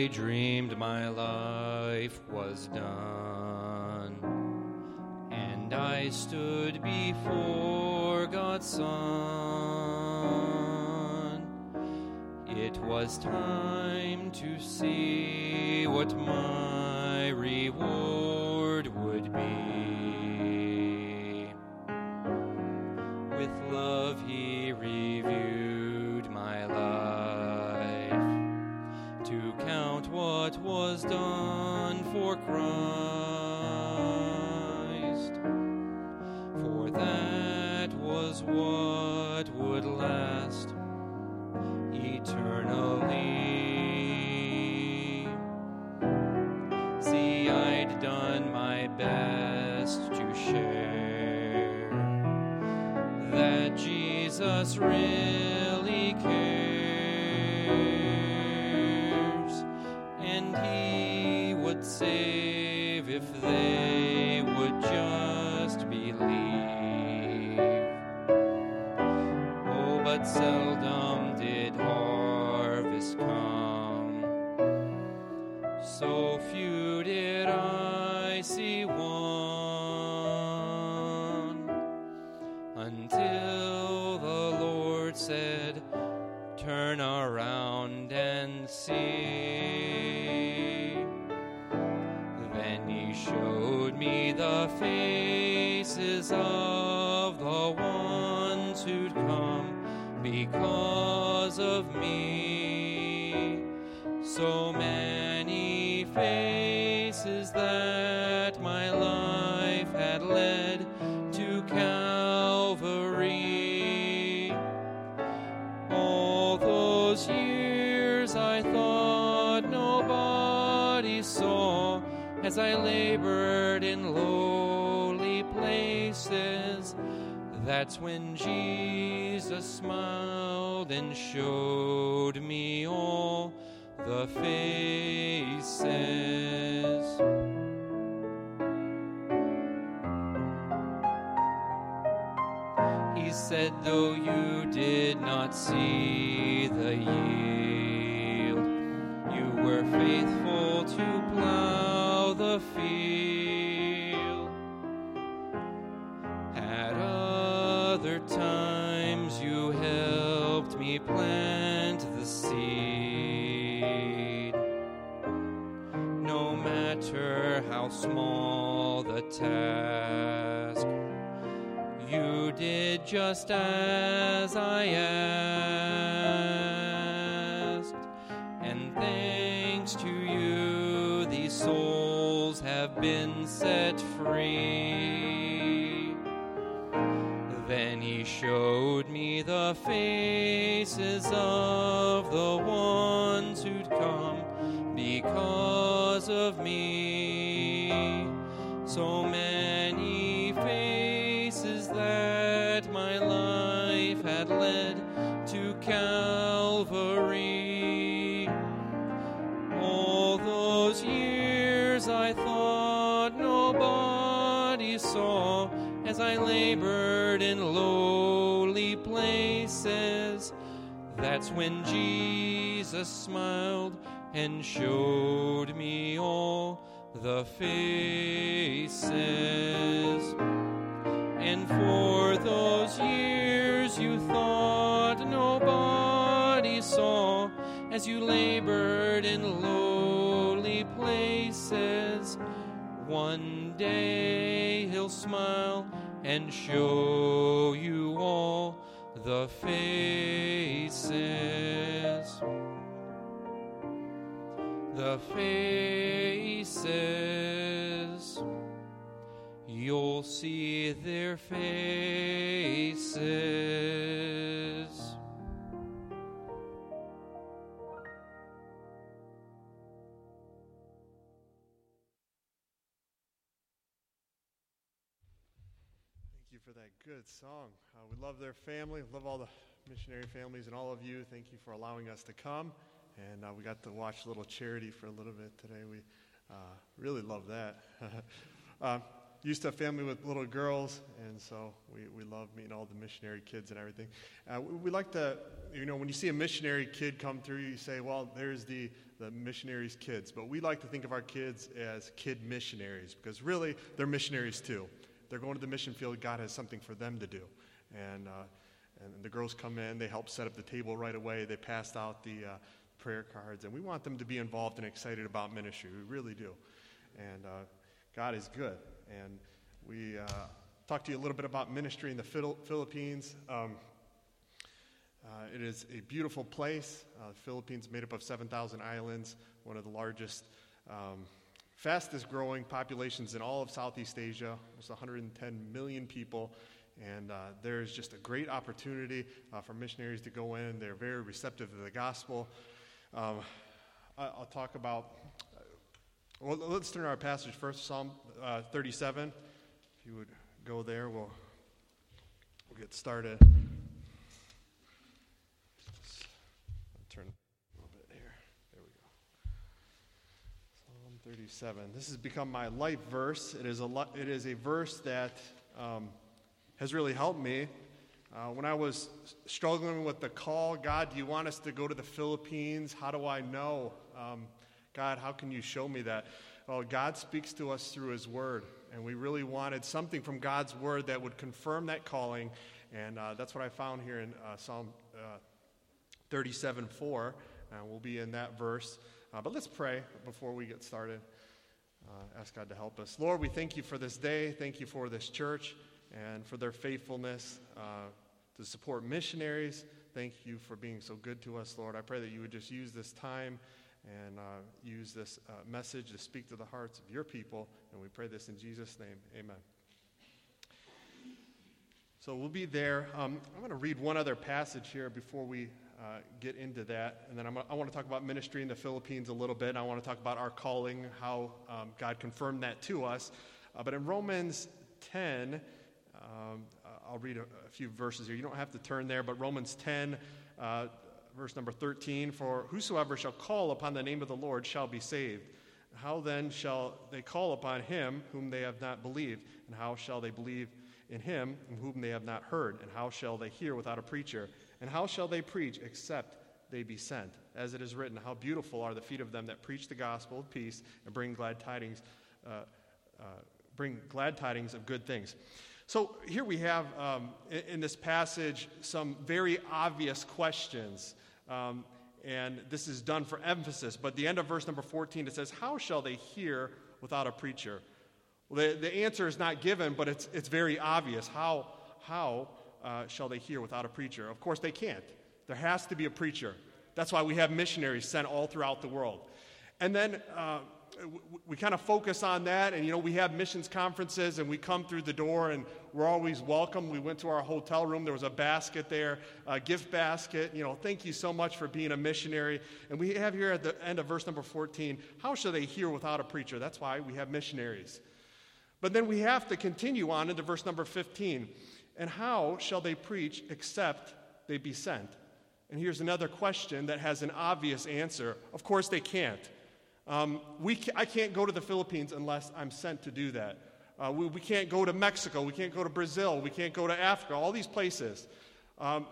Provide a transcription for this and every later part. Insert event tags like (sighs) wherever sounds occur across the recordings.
I dreamed my life was done, and I stood before God's Son. It was time to see what my reward I'd done my best to share that Jesus really cares, and He would save if they Turn around and see. Then he showed me the faces of the ones who'd come because of me. So many faces that my life had led as I labored in lowly places. That's when Jesus smiled and showed me all the faces. He said, Though you did not see the yield, you were faithful to plow field. At other times, you helped me plant the seed. No matter how small the task, you did just as I asked. Been set free. Then he showed me the faces of the ones who'd come because of me. So many labored in lowly places. That's when Jesus smiled and showed me all the faces. And for those years you thought nobody saw as you labored in lowly places. One day he'll smile and show you all the faces. The faces. You'll see their faces. Song. Uh, we love their family, love all the missionary families and all of you. Thank you for allowing us to come. And uh, we got to watch little charity for a little bit today. We uh, really love that. (laughs) uh, used to have family with little girls, and so we, we love meeting all the missionary kids and everything. Uh, we, we, like to, you know, when you see a missionary kid come through, you say, well, there's the, the missionaries' kids. But we like to think of our kids as kid missionaries because really they're missionaries too. They're going to the mission field, God has something for them to do. And, uh, and the girls come in, they help set up the table right away, they pass out the uh, prayer cards, and we want them to be involved and excited about ministry. We really do. And uh, God is good. And we uh, talked to you a little bit about ministry in the Philippines. Um, uh, it is a beautiful place. Uh, the Philippines made up of 7,000 islands, one of the largest, um, fastest growing populations in all of Southeast Asia, almost 110 million people. And uh, there's just a great opportunity uh, for missionaries to go in. They're very receptive to the gospel. Um, I, will talk about, uh, well, let's turn our passage first, Psalm uh, 37. If you would go there, we'll, we'll get started. turn a little bit here. There we go. Psalm 37. This has become my life verse. It is a, it is a verse that um, has really helped me. Uh, when I was struggling with the call, God, do you want us to go to the Philippines? How do I know? Um, God, how can you show me that? Well, God speaks to us through His Word, and we really wanted something from God's Word that would confirm that calling, and uh, that's what I found here in uh, Psalm uh, 37 4. Uh, we'll be in that verse. Uh, but let's pray before we get started. Uh, ask God to help us. Lord, we thank you for this day. Thank you for this church and for their faithfulness uh, to support missionaries. Thank you for being so good to us, Lord. I pray that you would just use this time and uh, use this uh, message to speak to the hearts of your people. And we pray this in Jesus' name. Amen. So we'll be there. Um, I'm going to read one other passage here before we uh, get into that. And then I'm, i want to talk about ministry in the Philippines a little bit. I want to talk about our calling, how um, God confirmed that to us. Uh, but in Romans 10, um, I'll read a, a, few verses here. You don't have to turn there, but Romans 10, uh, verse number 13 For whosoever shall call upon the name of the Lord shall be saved. How then shall they call upon him whom they have not believed? And how shall they believe in him whom they have not heard? And how shall they hear without a preacher? And how shall they preach except they be sent? As it is written, How beautiful are the feet of them that preach the gospel of peace and bring glad tidings, uh, uh, bring glad tidings of good things. So here we have um, in, in, this passage some very obvious questions. Um, and this is done for emphasis. But the end of verse number 14, it says, How shall they hear without a preacher? Well, the, the answer is not given, but it's, it's very obvious. How, how uh, shall they hear without a preacher? Of course, they can't. There has to be a preacher. That's why we have missionaries sent all throughout the world. And then uh, we, we kind of focus on that, and you know, we have missions conferences, and we come through the door, and we're always welcome. We went to our hotel room, there was a basket there, a gift basket. You know, thank you so much for being a missionary. And we have here at the end of verse number 14, how shall they hear without a preacher? That's why we have missionaries. But then we have to continue on into verse number 15. And how shall they preach except they be sent? And here's another question that has an obvious answer. Of course, they can't. Um, we ca- I can't go to the Philippines unless I'm sent to do that. Uh, we, we, can't go to Mexico. We can't go to Brazil. We can't go to Africa, all these places. Um,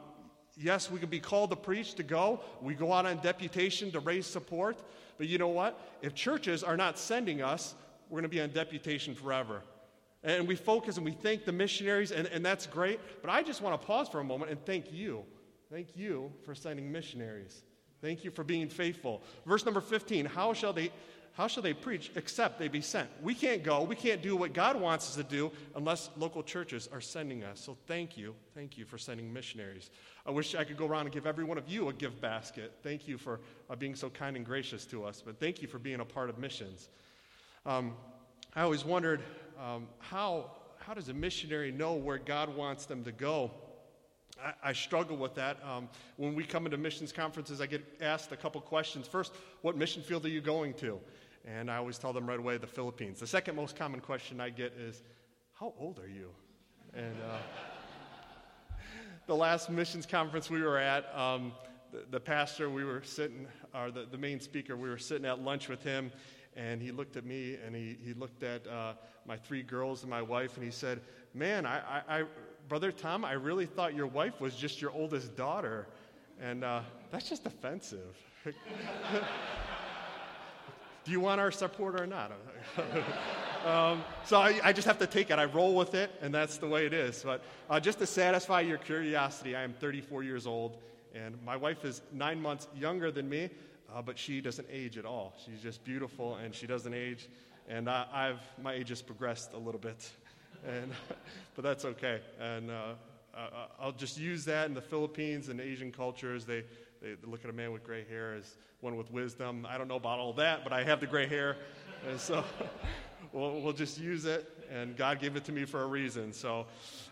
yes, we can be called to preach, to go. We go out on deputation to raise support. But you know what? If churches are not sending us, we're going to be on deputation forever. And we focus and we thank the missionaries, and, and that's great. But I just want to pause for a moment and thank you. Thank you for sending missionaries. Thank you for being faithful. Verse number 15 How shall they, how shall they preach except they be sent? We can't go, we can't do what God wants us to do unless local churches are sending us. So thank you. Thank you for sending missionaries. I wish I could go around and give every one of you a gift basket. Thank you for uh, being so kind and gracious to us, but thank you for being a part of missions. Um, I always wondered um, how, how does a missionary know where God wants them to go? I, I struggle with that. Um, when we come into missions conferences, I get asked a couple questions. First, what mission field are you going to? And I always tell them right away the Philippines. The second most common question I get is, How old are you? And uh, (laughs) the last missions conference we were at, um, the, the, pastor, we were sitting, or the, the main speaker, we were sitting at lunch with him, and he looked at me and he, he looked at uh, my three girls and my wife and he said, Man, I, I, I, Brother Tom, I really thought your wife was just your oldest daughter. And uh, that's just offensive. (laughs) Do you want our support or not? (laughs) um, so I, I, just have to take it. I roll with it, and that's the way it is. But uh, just to satisfy your curiosity, I am 34 years old, and my wife is nine months younger than me, uh, but she doesn't age at all. She's just beautiful, and she doesn't age. And I, I've my age has progressed a little bit, (laughs) and (laughs) but that's okay. And uh, I'll just use that in the Philippines and Asian cultures. They they look at a man with gray hair as one with wisdom. I don't know about all that, but I have the gray hair. And so (laughs) we'll, we'll just use it, and God gave it to me for a reason. So,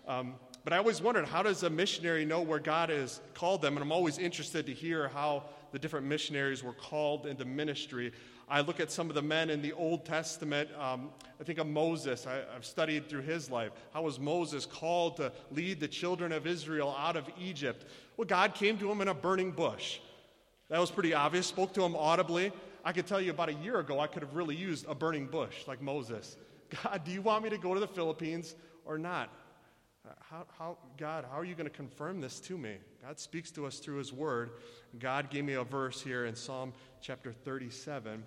um, but I always wondered how does a missionary know where God has called them? And I'm always interested to hear how the different missionaries were called into ministry. I look at some of the men in the Old Testament. Um, I think of Moses. I, have studied through his life. How was Moses called to lead the children of Israel out of Egypt? Well, God came to him in a burning bush. That was pretty obvious. Spoke to him audibly. I could tell you about a year ago, I could have really used a burning bush like Moses. (laughs) God, do you want me to go to the Philippines or not? How, how, God, how are you going to confirm this to me? God speaks to us through His Word. God gave me a verse here in Psalm chapter 37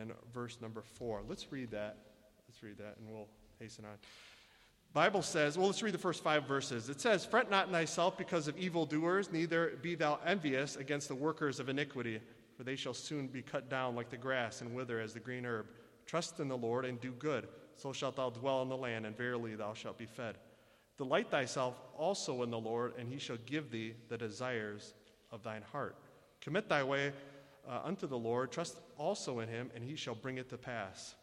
and verse number 4. Let's read that. Let's read that and we'll hasten on. Bible says, well, let's read the first five verses. It says, Fret not thyself because of evildoers, neither be thou envious against the workers of iniquity, for they shall soon be cut down like the grass and wither as the green herb. Trust in the Lord and do good, so shalt thou dwell in the land, and verily thou shalt be fed. Delight thyself also in the Lord, and he shall give thee the desires of thine heart. Commit thy way uh, unto the Lord, trust also in him, and he shall bring it to pass.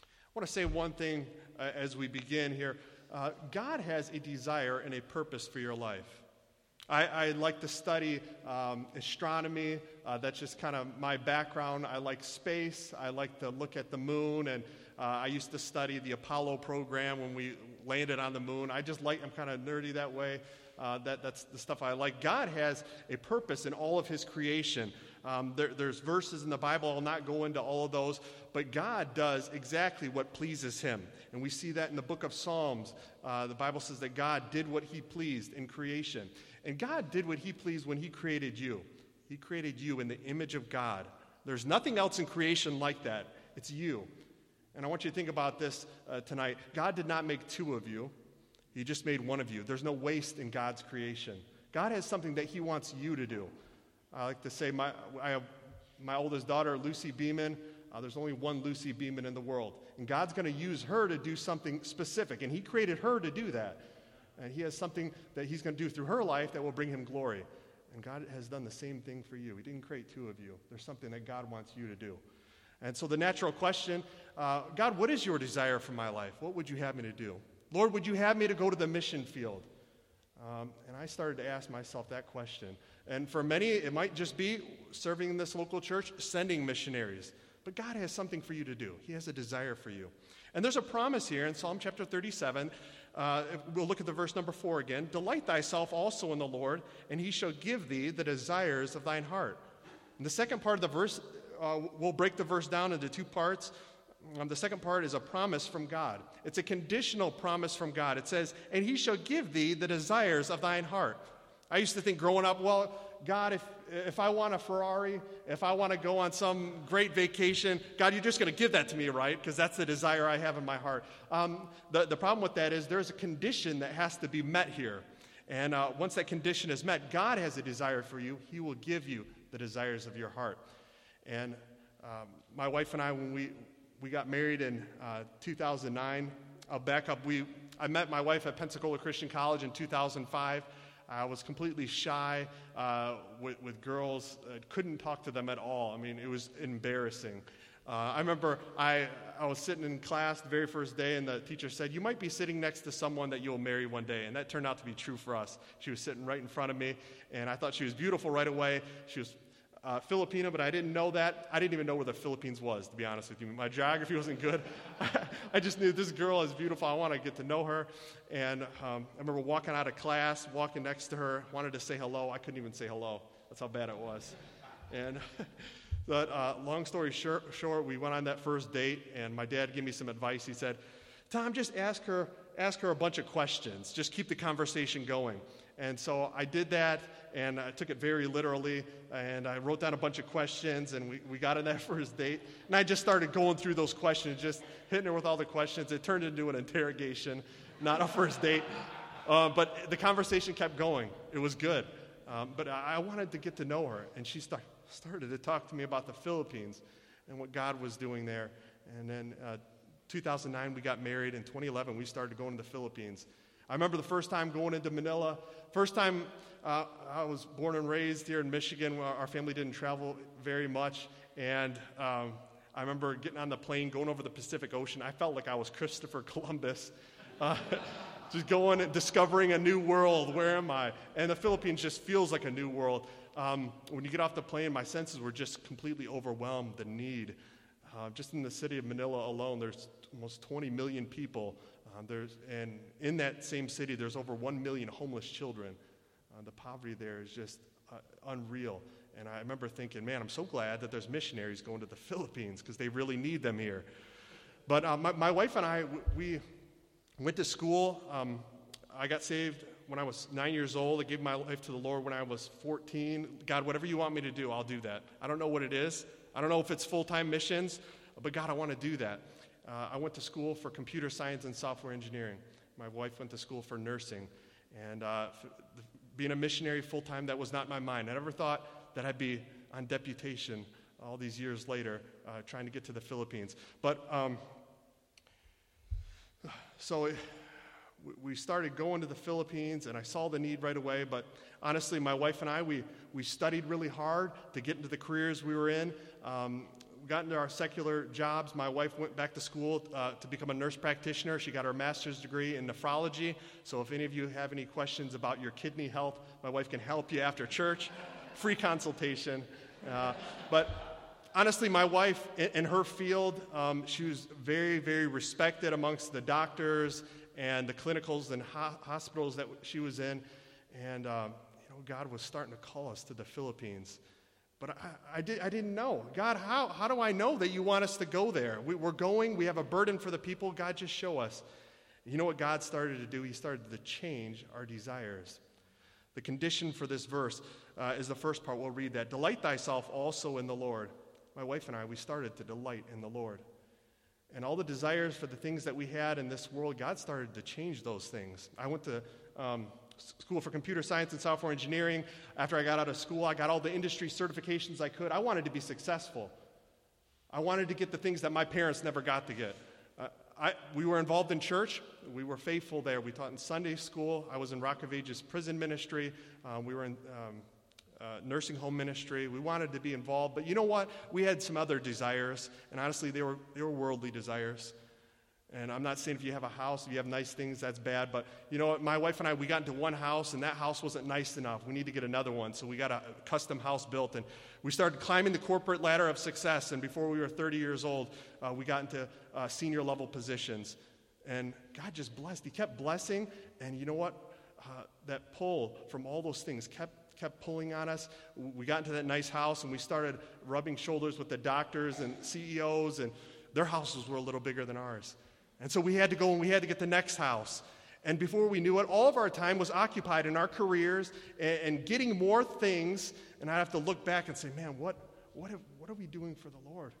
I want to say one thing uh, as we begin here. Uh, God has a desire and a purpose for your life. I, I like to study um, astronomy. Uh, that's just kind of my background. I like space. I like to look at the moon. And uh, I used to study the Apollo program when we landed on the moon. I just like, I'm kind of nerdy that way. Uh, that, that's the stuff I like. God has a purpose in all of His creation. Um, there, there's verses in the Bible, I'll not go into all of those, but God does exactly what pleases Him. And we see that in the book of Psalms. Uh, the Bible says that God did what He pleased in creation. And God did what He pleased when He created you. He created you in the image of God. There's nothing else in creation like that. It's you. And I want you to think about this uh, tonight. God did not make two of you, He just made one of you. There's no waste in God's creation. God has something that He wants you to do. I like to say, my, I have my oldest daughter, Lucy Beeman. Uh, there's only one Lucy Beeman in the world. And God's going to use her to do something specific. And He created her to do that. And He has something that He's going to do through her life that will bring Him glory. And God has done the same thing for you. He didn't create two of you, there's something that God wants you to do. And so the natural question uh, God, what is your desire for my life? What would you have me to do? Lord, would you have me to go to the mission field? Um, and I started to ask myself that question. And for many, it might just be serving in this local church, sending missionaries. But God has something for you to do, He has a desire for you. And there's a promise here in Psalm chapter 37. Uh, we'll look at the verse number four again. Delight thyself also in the Lord, and he shall give thee the desires of thine heart. And the second part of the verse, uh, we'll break the verse down into two parts. Um, the second part is a promise from God. It's a conditional promise from God. It says, And he shall give thee the desires of thine heart. I used to think growing up, well, God, if, if I want a Ferrari, if I want to go on some great vacation, God, you're just going to give that to me, right? Because that's the desire I have in my heart. Um, the, the problem with that is there's a condition that has to be met here. And uh, once that condition is met, God has a desire for you. He will give you the desires of your heart. And um, my wife and I, when we, we got married in uh, 2009, I'll back up. We, I met my wife at Pensacola Christian College in 2005. I was completely shy uh, with, with, girls, uh, couldn't talk to them at all. I mean, it was embarrassing. Uh, I remember I, I was sitting in class the very first day, and the teacher said, You might be sitting next to someone that you'll marry one day. And that turned out to be true for us. She was sitting right in front of me, and I thought she was beautiful right away. She was uh, Filipino, but I didn't know that. I didn't even know where the Philippines was, to be honest with you. My geography (laughs) wasn't good. (laughs) I just knew this girl is beautiful. I want to get to know her. And um, I remember walking out of class, walking next to her, wanted to say hello. I couldn't even say hello. That's how bad it was. And (laughs) But uh, long story short, short, we went on that first date, and my dad gave me some advice. He said, Tom, just ask her, ask her a bunch of questions. Just keep the conversation going. And so I did that, and I took it very literally, and I wrote down a bunch of questions, and we, we got on that first date. And I just started going through those questions, just hitting her with all the questions. It turned into an interrogation, not a first date. (laughs) Uh, but the conversation kept going. It was good. Um, but I, I wanted to get to know her, and she start, started to talk to me about the Philippines and what God was doing there. And then uh, 2009, we got married. In 2011, we started going to the Philippines. I remember the first time going into Manila. First time uh, I was born and raised here in Michigan. Our family didn't travel very much. And um, I remember getting on the plane, going over the Pacific Ocean. I felt like I was Christopher (laughs) Columbus. Uh, (laughs) just going and discovering a new world. Where am I? And the Philippines just feels like a new world. Um, when you get off the plane, my senses were just completely overwhelmed. The need. Uh, just in the city of Manila alone, there's almost 20 million people. Uh, there's, and in that same city, there's over 1 million homeless children. Uh, the poverty there is just uh, unreal. And I remember thinking, man, I'm so glad that there's missionaries going to the (laughs) Philippines because they really need them here. But uh, my, my, wife and I, we went to school. Um, I got saved when I was nine years old. I gave my life to the Lord when I was 14. God, whatever you want me to do, I'll do that. I don't know what it is. I don't know if it's full time missions, but God, I want to do that. Uh, I went to school for computer science and software engineering. My wife went to school for nursing. And uh, being a missionary full time, that was not my mind. I never thought that I'd be on deputation all these years later, uh, trying to get to the Philippines. But um, so it, we started going to the Philippines, and I saw the need right away. But honestly, my wife and I, we, we studied really hard to get into the careers we were in. Um, got into our secular jobs. My wife went back to school uh, to become a nurse practitioner. She got her master's degree in nephrology. So if any of you have any questions about your kidney health, my wife can help you after church. Free consultation. Uh, but honestly, my wife in, her field, um, she was very, very respected amongst the doctors and the clinicals and ho- hospitals that she was in. And um, you know, God was starting to call us to the Philippines. But I, I, did, I didn't know. God, how, how do I know that you want us to go there? We, we're going, we have a burden for the people. God, just show us. You know what God started to do? He started to change our desires. The condition for this verse uh, is the first part. We'll read that. Delight thyself also in the Lord. My wife and I, we started to delight in the Lord. And all the desires for the things that we had in this world, God started to change those things. I went to um, school for computer science and software engineering. After I got out of school, I got all the industry certifications I could. I wanted to be successful. I wanted to get the things that my parents never got to get. Uh, I, we were involved in church. We were faithful there. We taught in Sunday school. I was in Rock of Ages prison ministry. Uh, we were in um, uh, nursing home ministry. We wanted to be involved. But you know what? We had some other desires. And honestly, they were, they were worldly desires. And I'm not saying if you have a house, if you have nice things, that's bad. But you know what? My wife and I, we got into one house, and that house wasn't nice enough. We need to get another one. So we got a custom house built. And we started climbing the corporate ladder of success. And before we were 30 years old, uh, we got into uh, senior level positions. And God just blessed. He kept blessing. And you know what? Uh, that pull from all those things kept kept pulling on us. We got into that nice house and we started rubbing shoulders with the doctors and CEOs, and their houses were a little bigger than ours. And so we had to go and we had to get the next house. And before we knew it, all of our time was occupied in our careers and, and getting more things. And I'd have to look back and say, man, what, what, have, what are we doing for the Lord?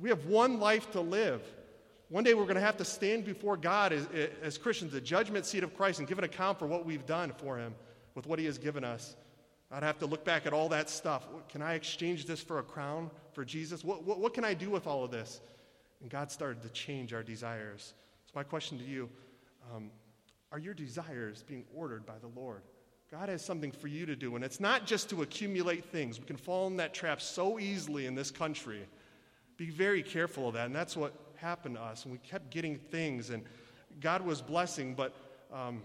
We have one life to live. One day we're going to have to stand before God as, as Christians, the judgment seat of Christ, and give an account for what we've done for Him with what He has given us. I'd have to look back at all that stuff. Can I exchange this for a crown for Jesus? What, what, what can I do with all of this? And God started to change our desires. So, my question to you um, are your desires being ordered by the Lord? God has something for you to do, and it's not just to accumulate things. We can fall in that trap so easily in this country. Be very careful of that, and that's what happened to us. And we kept getting things, and God was blessing, but um,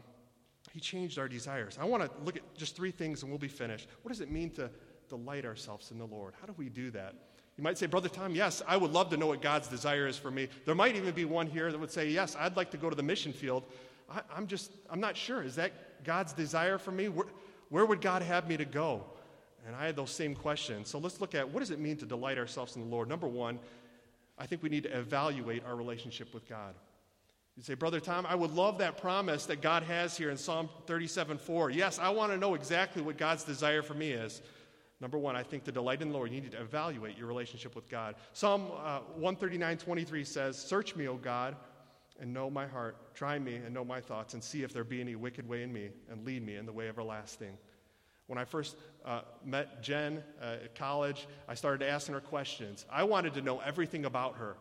He changed our desires. I want to look at just three things, and we'll be finished. What does it mean to delight ourselves in the Lord? How do we do that? You might say, Brother Tom, yes, I would love to know what God's desire is for me. There might even be one here that would say, Yes, I'd like to go to the mission field. I, am just, I'm not sure. Is that God's desire for me? Where, where would God have me to go? And I had those same questions. So let's look at what does it mean to delight ourselves in the Lord? Number one, I think we need to evaluate our relationship with God. You say, Brother Tom, I would love that promise that God has here in Psalm 37 4. Yes, I want to know exactly what God's desire for me is. Number one, I think the delight in the Lord, you need to evaluate your relationship with God. Psalm uh, 139 23 says, Search me, O God, and know my heart. Try me and know my thoughts, and see if there be any wicked way in me, and lead me in the way everlasting. When I first uh, met Jen uh, at college, I started asking her questions. I wanted to know everything about her.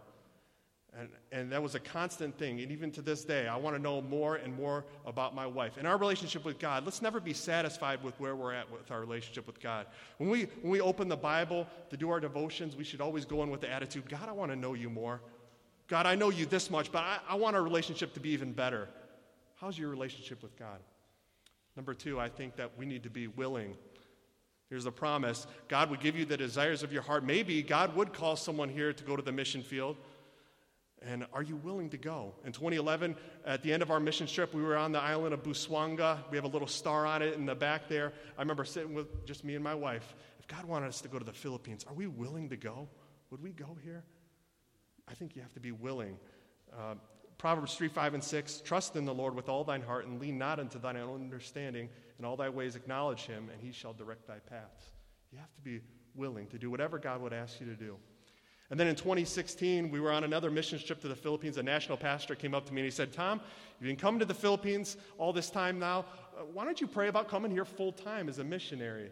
And, and that was a constant thing. And even to this day, I want to know more and more about my wife. In our relationship with God, let's never be satisfied with where we're at with our relationship with God. When we, when we open the Bible to do our devotions, we should always go in with the attitude God, I want to know you more. God, I know you this much, but I, I want our relationship to be even better. How's your relationship with God? Number two, I think that we need to be willing. Here's the promise God would give you the desires of your heart. Maybe God would call someone here to go to the mission field. And are you willing to go? In 2011, at the end of our mission trip, we were on the island of Busuanga. We have a little star on it in the back there. I remember sitting with just me and my wife. If God wanted us to go to the Philippines, are we willing to go? Would we go here? I think you have to be willing. Uh, Proverbs 3, 5, and 6 Trust in the Lord with all thine heart, and lean not unto thine own understanding. In all thy ways acknowledge him, and he shall direct thy paths. You have to be willing to do whatever God would ask you to do. And then in 2016, we were on another mission trip to the Philippines. A national pastor came up to me and he said, Tom, you've been coming to the Philippines all this time now. Uh, why don't you pray about coming here full time as a missionary?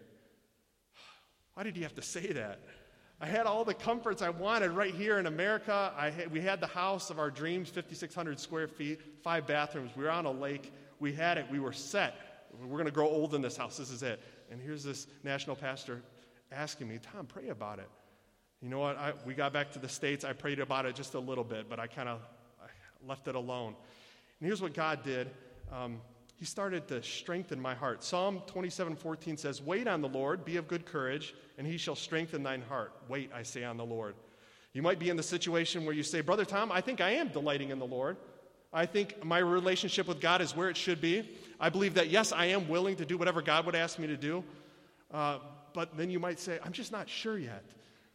(sighs) Why did he have to say that? I had all the comforts I wanted right here in America. Had, we had the house of our dreams, 5,600 square feet, five bathrooms. We were on a lake. We had it. We were set. We're going to grow old in this house. This is it. And here's this national pastor asking me, Tom, pray about it. You know what? I, we got back to the States. I prayed about it just a little bit, but I kind of left it alone. And here's what God did um, He started to strengthen my heart. Psalm 27 14 says, Wait on the Lord, be of good courage, and he shall strengthen thine heart. Wait, I say, on the Lord. You might be in the situation where you say, Brother Tom, I think I am delighting in the Lord. I think my relationship with God is where it should be. I believe that, yes, I am willing to do whatever God would ask me to do. Uh, but then you might say, I'm just not sure yet.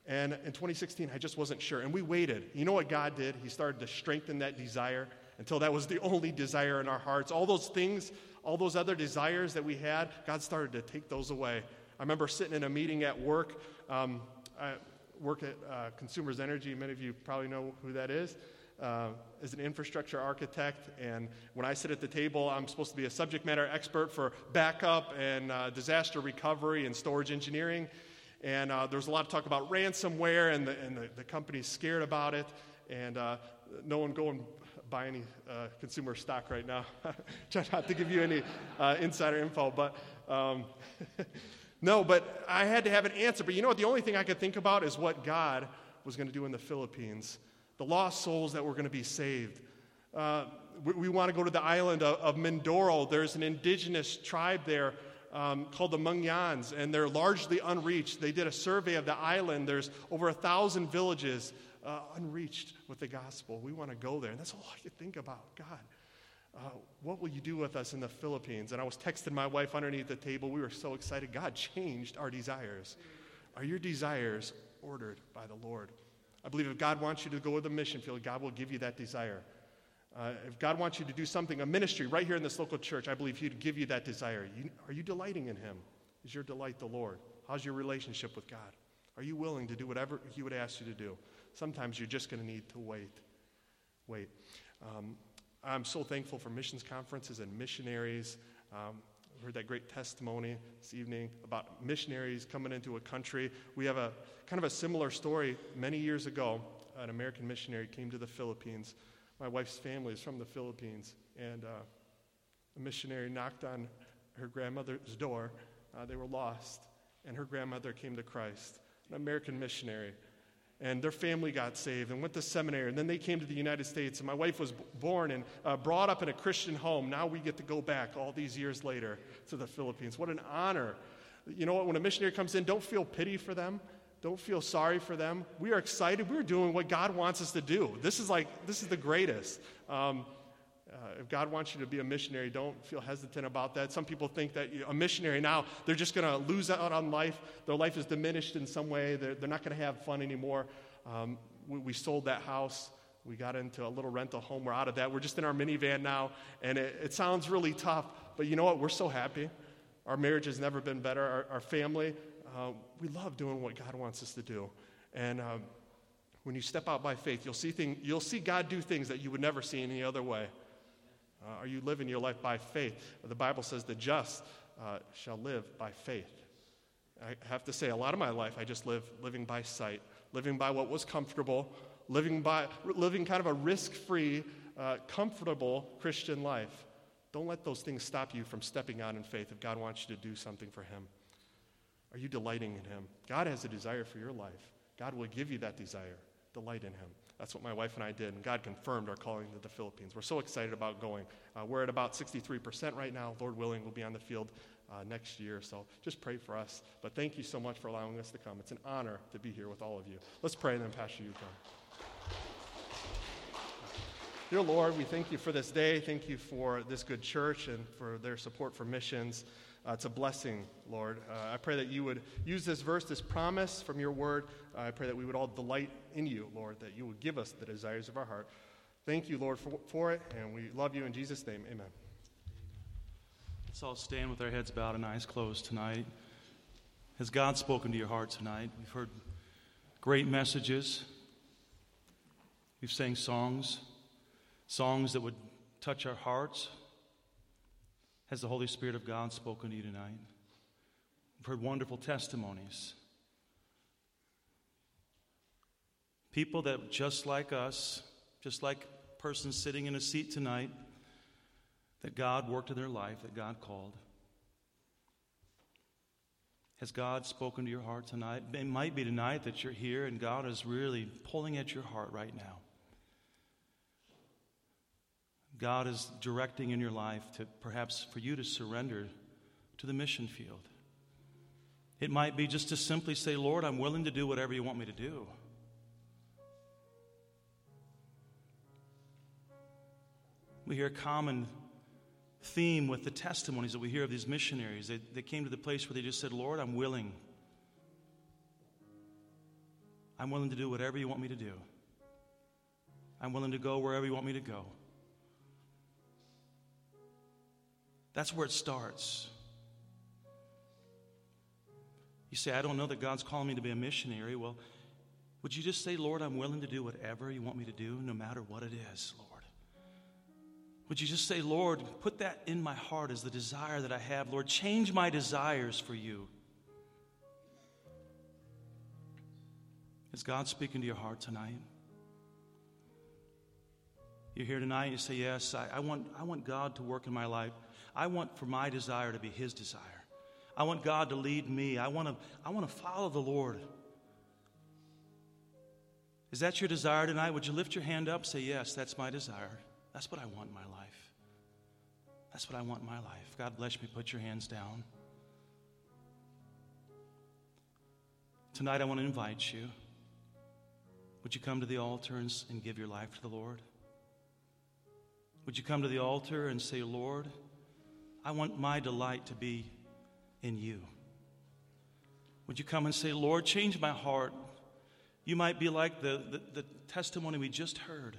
And in 2016, I just wasn't sure. And we waited. You know what God did? He started to strengthen that desire until that was the (laughs) only desire in our hearts. All those things, all those other desires that we had, God started to take those away. I remember sitting in a meeting at work. Um, I work at uh, Consumers Energy. Many of you probably know who that is. Uh, as an infrastructure architect, and when I sit at the table, I'm supposed to be a subject matter expert for backup and uh, disaster recovery and storage engineering. And uh, a lot of talk about ransomware, and the, and the, the company's scared about it. And uh, no one go and buy any uh, consumer stock right now. (laughs) Try not to give you any uh, insider info, but um, (laughs) no, but I had to have an answer. But you know what? The only thing I could think about is what God was going to do in the Philippines. The lost souls that were going to be saved. Uh, we, we want to go to the island of, of Mindoro. There's an indigenous tribe there um, called the Mangyans, and they're largely unreached. They did a survey of the island. There's over a thousand villages uh, unreached with the gospel. We want to go there. And that's all I could think about. God, uh, what will you do with us in the Philippines? And I was texting my wife underneath the table. We were so excited. God changed our desires. Are your desires ordered by the Lord? I believe if God wants you to go to the mission field, God will give you that desire. Uh, if God wants you to do something, a ministry right here in this local church, I believe He'd give you that desire. You, are you delighting in Him? Is your delight the Lord? How's your relationship with God? Are you willing to do whatever He would ask you to do? Sometimes you're just going to need to wait. Wait. Um, I'm so thankful for missions conferences and missionaries. Um, I heard that great testimony this evening about missionaries coming into a country. We have a kind of a similar story. Many years ago, an American missionary came to the Philippines my wife's family is from the Philippines, and uh, a missionary knocked on her grandmother's door. Uh, they were lost, and her grandmother came to Christ, an American missionary. And their family got saved and went to seminary, and then they came to the United States. And my wife was born and uh, brought up in a Christian home. Now we get to go back all these years later to the Philippines. What an honor. You know what? When a missionary comes in, don't feel pity for them. Don't feel sorry for them. We are excited. We're doing what God wants us to do. This is like, this is the greatest. Um, Uh, if God wants you to be a missionary, don't feel hesitant about that. Some people think that you know, a missionary now, they're just going to lose out on life. Their life is diminished in some way. They're, they're not going to have fun anymore. Um, we, we, sold that house. We got into a little rental home. We're out of that. We're just in our minivan now. And it, it sounds really tough, but you know what? We're so happy. Our marriage has never been better. Our, our family, uh, we love doing what God wants us to do. And um, when you step out by faith, you'll see, thing, you'll see God do things that you would never see any other way. Uh, are you living your life by faith? The Bible says the just uh, shall live by faith. I have to say, a lot of my life I just live living by sight, living by what was comfortable, living by living kind of a risk-free, uh, comfortable Christian life. Don't let those things stop you from stepping out in faith if God wants you to do something for Him. Are you delighting in Him? God has a desire for your life. God will give you that desire. Delight in Him. That's what my wife and I did, and God confirmed our calling to the Philippines. We're so excited about going. Uh, we're at about 63% right now. Lord willing, we'll be on the field uh, next year, so just pray for us. But thank you so much for allowing us to come. It's an honor to be here with all of you. Let's pray, and then Pastor, you come. Dear Lord, we thank you for this day. Thank you for this good church and for their support for missions. Uh, it's a blessing, Lord. Uh, I pray that you would use this verse, this promise from your word. Uh, I pray that we would all delight in you, Lord, that you would give us the desires of our heart. Thank you, Lord, for, for it, and we love you in Jesus' name. Amen. Let's all stand with our heads bowed and eyes closed tonight. Has God spoken to your heart tonight? We've heard great messages. We've sang songs, songs that would touch our hearts, has the Holy Spirit of God spoken to you tonight? We've heard wonderful testimonies. People that, just like us, just like persons sitting in a seat tonight, that God worked in their life, that God called. Has God spoken to your heart tonight? It might be tonight that you're here and God is really pulling at your heart right now. God is directing in your life to perhaps for you to surrender to the mission field. It might be just to simply say, Lord, I'm willing to do whatever you want me to do. We hear a common theme with the testimonies that we hear of these missionaries. They, they came to the place where they just said, Lord, I'm willing. I'm willing to do whatever you want me to do. I'm willing to go wherever you want me to go. That's where it starts. You say, I don't know that God's calling me to be a missionary. Well, would you just say, Lord, I'm willing to do whatever you want me to do, no matter what it is, Lord? Would you just say, Lord, put that in my heart as the desire that I have. Lord, change my desires for you. Is God speaking to your heart tonight? You're here tonight you say, Yes, I, I, want, I want God to work in my life. I want for my desire to be His desire. I want God to lead me. I want to, I want to follow the Lord. Is that your desire tonight? Would you lift your hand up? Say, Yes, that's my desire. That's what I want in my life. That's what I want in my life. God bless me. Put your hands down. Tonight, I want to invite you. Would you come to the altar and, and give your life to the Lord? Would you come to the altar and say, Lord, I want my delight to be in you. Would you come and say, Lord, change my heart? You might be like the, the, the, testimony we just heard.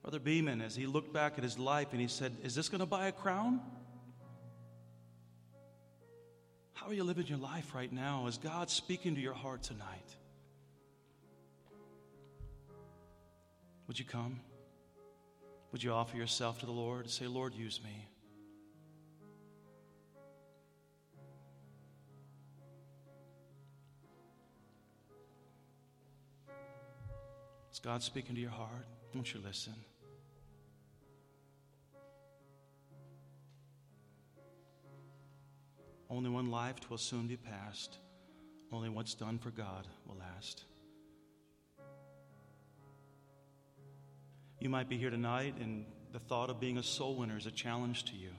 Brother Beeman, as he looked back at his life and he said, Is this going to buy a crown? How are you living your life right now? Is God speaking to your heart tonight? Would you come? Would you offer yourself to the Lord and say, Lord, use me? God speaking to your heart? Won't you listen? Only one life will soon be past. Only what's done for God will last. You might be here tonight, and the thought of being a soul winner is a challenge to you.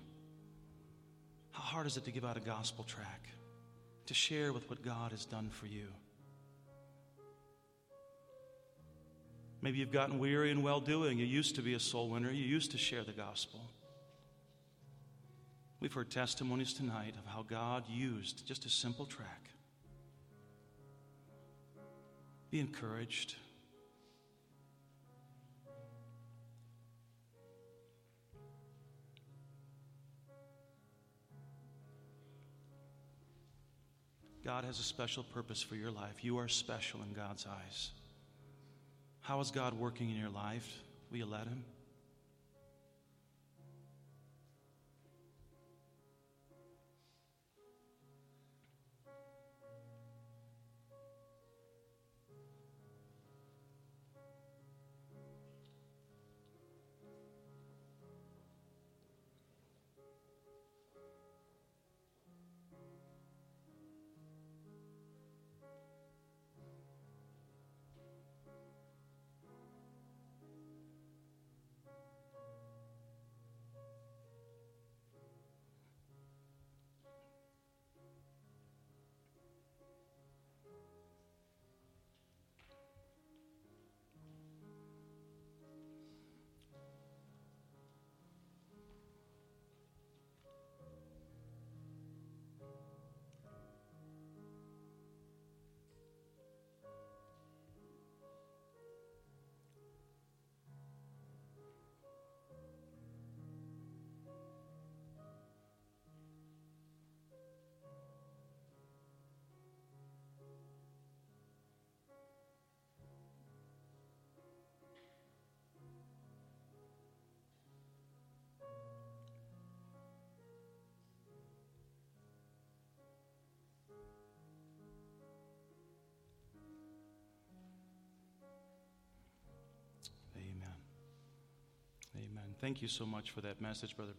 How hard is it to give out a gospel tract, to share with what God has done for you? Maybe you've gotten weary in well doing. You used to be a soul winner, you used to share the gospel. We've heard testimonies tonight of how God used just a simple tract. Be encouraged. God has a special purpose for your life. You are special in God's eyes. How is God working in your life? Will you let Him? Thank you so much for that message, Brother.